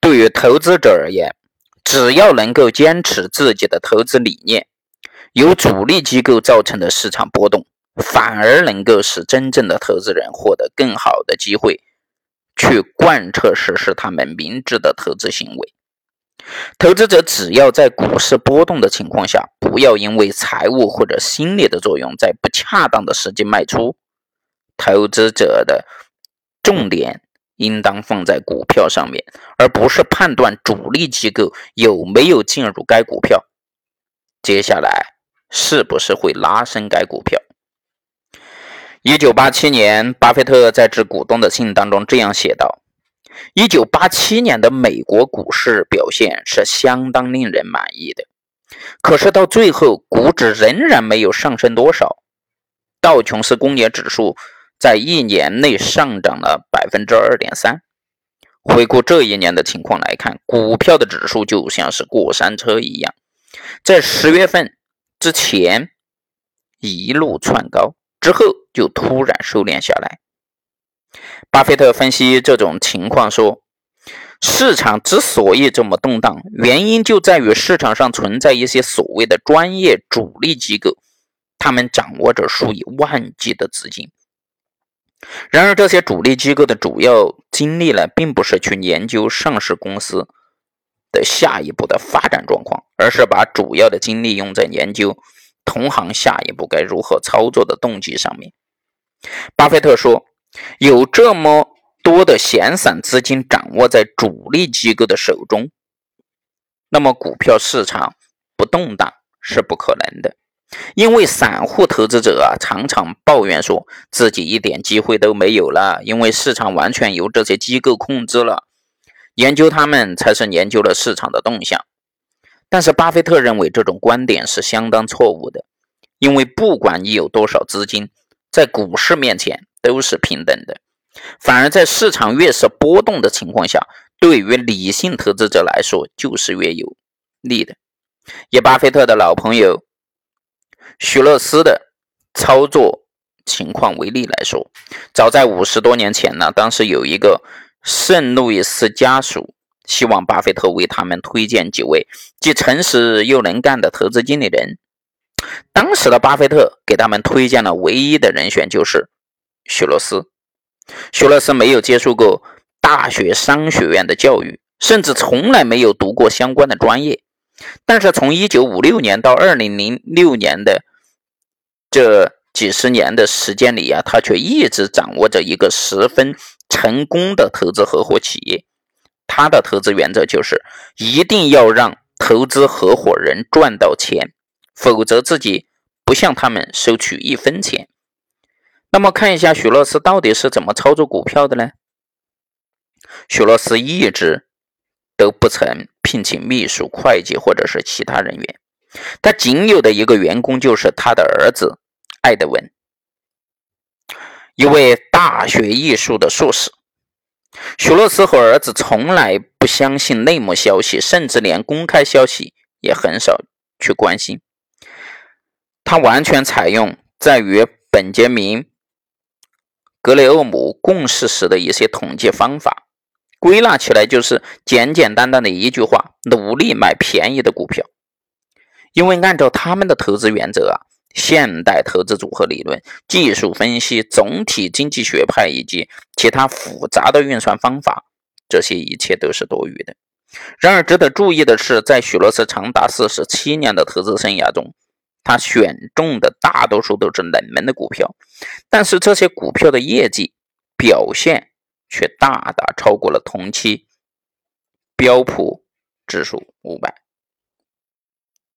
对于投资者而言，只要能够坚持自己的投资理念，由主力机构造成的市场波动，反而能够使真正的投资人获得更好的机会，去贯彻实施他们明智的投资行为。投资者只要在股市波动的情况下，不要因为财务或者心理的作用，在不恰当的时机卖出。投资者的重点应当放在股票上面，而不是判断主力机构有没有进入该股票，接下来是不是会拉升该股票。一九八七年，巴菲特在致股东的信当中这样写道。一九八七年的美国股市表现是相当令人满意的，可是到最后，股指仍然没有上升多少。道琼斯工业指数在一年内上涨了百分之二点三。回顾这一年的情况来看，股票的指数就像是过山车一样，在十月份之前一路窜高，之后就突然收敛下来。巴菲特分析这种情况说：“市场之所以这么动荡，原因就在于市场上存在一些所谓的专业主力机构，他们掌握着数以万计的资金。然而，这些主力机构的主要精力呢，并不是去研究上市公司的下一步的发展状况，而是把主要的精力用在研究同行下一步该如何操作的动机上面。”巴菲特说。有这么多的闲散资金掌握在主力机构的手中，那么股票市场不动荡是不可能的。因为散户投资者啊，常常抱怨说自己一点机会都没有了，因为市场完全由这些机构控制了，研究他们才是研究了市场的动向。但是巴菲特认为这种观点是相当错误的，因为不管你有多少资金，在股市面前。都是平等的，反而在市场越是波动的情况下，对于理性投资者来说就是越有利的。以巴菲特的老朋友许勒斯的操作情况为例来说，早在五十多年前呢，当时有一个圣路易斯家属希望巴菲特为他们推荐几位既诚实又能干的投资经理人。当时的巴菲特给他们推荐了唯一的人选就是。许罗斯，许罗斯没有接受过大学商学院的教育，甚至从来没有读过相关的专业。但是从1956年到2006年的这几十年的时间里啊，他却一直掌握着一个十分成功的投资合伙企业。他的投资原则就是一定要让投资合伙人赚到钱，否则自己不向他们收取一分钱。那么看一下许诺斯到底是怎么操作股票的呢？许诺斯一直都不曾聘请秘书、会计或者是其他人员，他仅有的一个员工就是他的儿子艾德文，一位大学艺术的硕士。许诺斯和儿子从来不相信内幕消息，甚至连公开消息也很少去关心。他完全采用在与本杰明。格雷厄姆共事时的一些统计方法，归纳起来就是简简单单的一句话：努力买便宜的股票。因为按照他们的投资原则啊，现代投资组合理论、技术分析、总体经济学派以及其他复杂的运算方法，这些一切都是多余的。然而，值得注意的是，在许罗斯长达四十七年的投资生涯中，他选中的大多数都是冷门的股票，但是这些股票的业绩表现却大大超过了同期标普指数五百。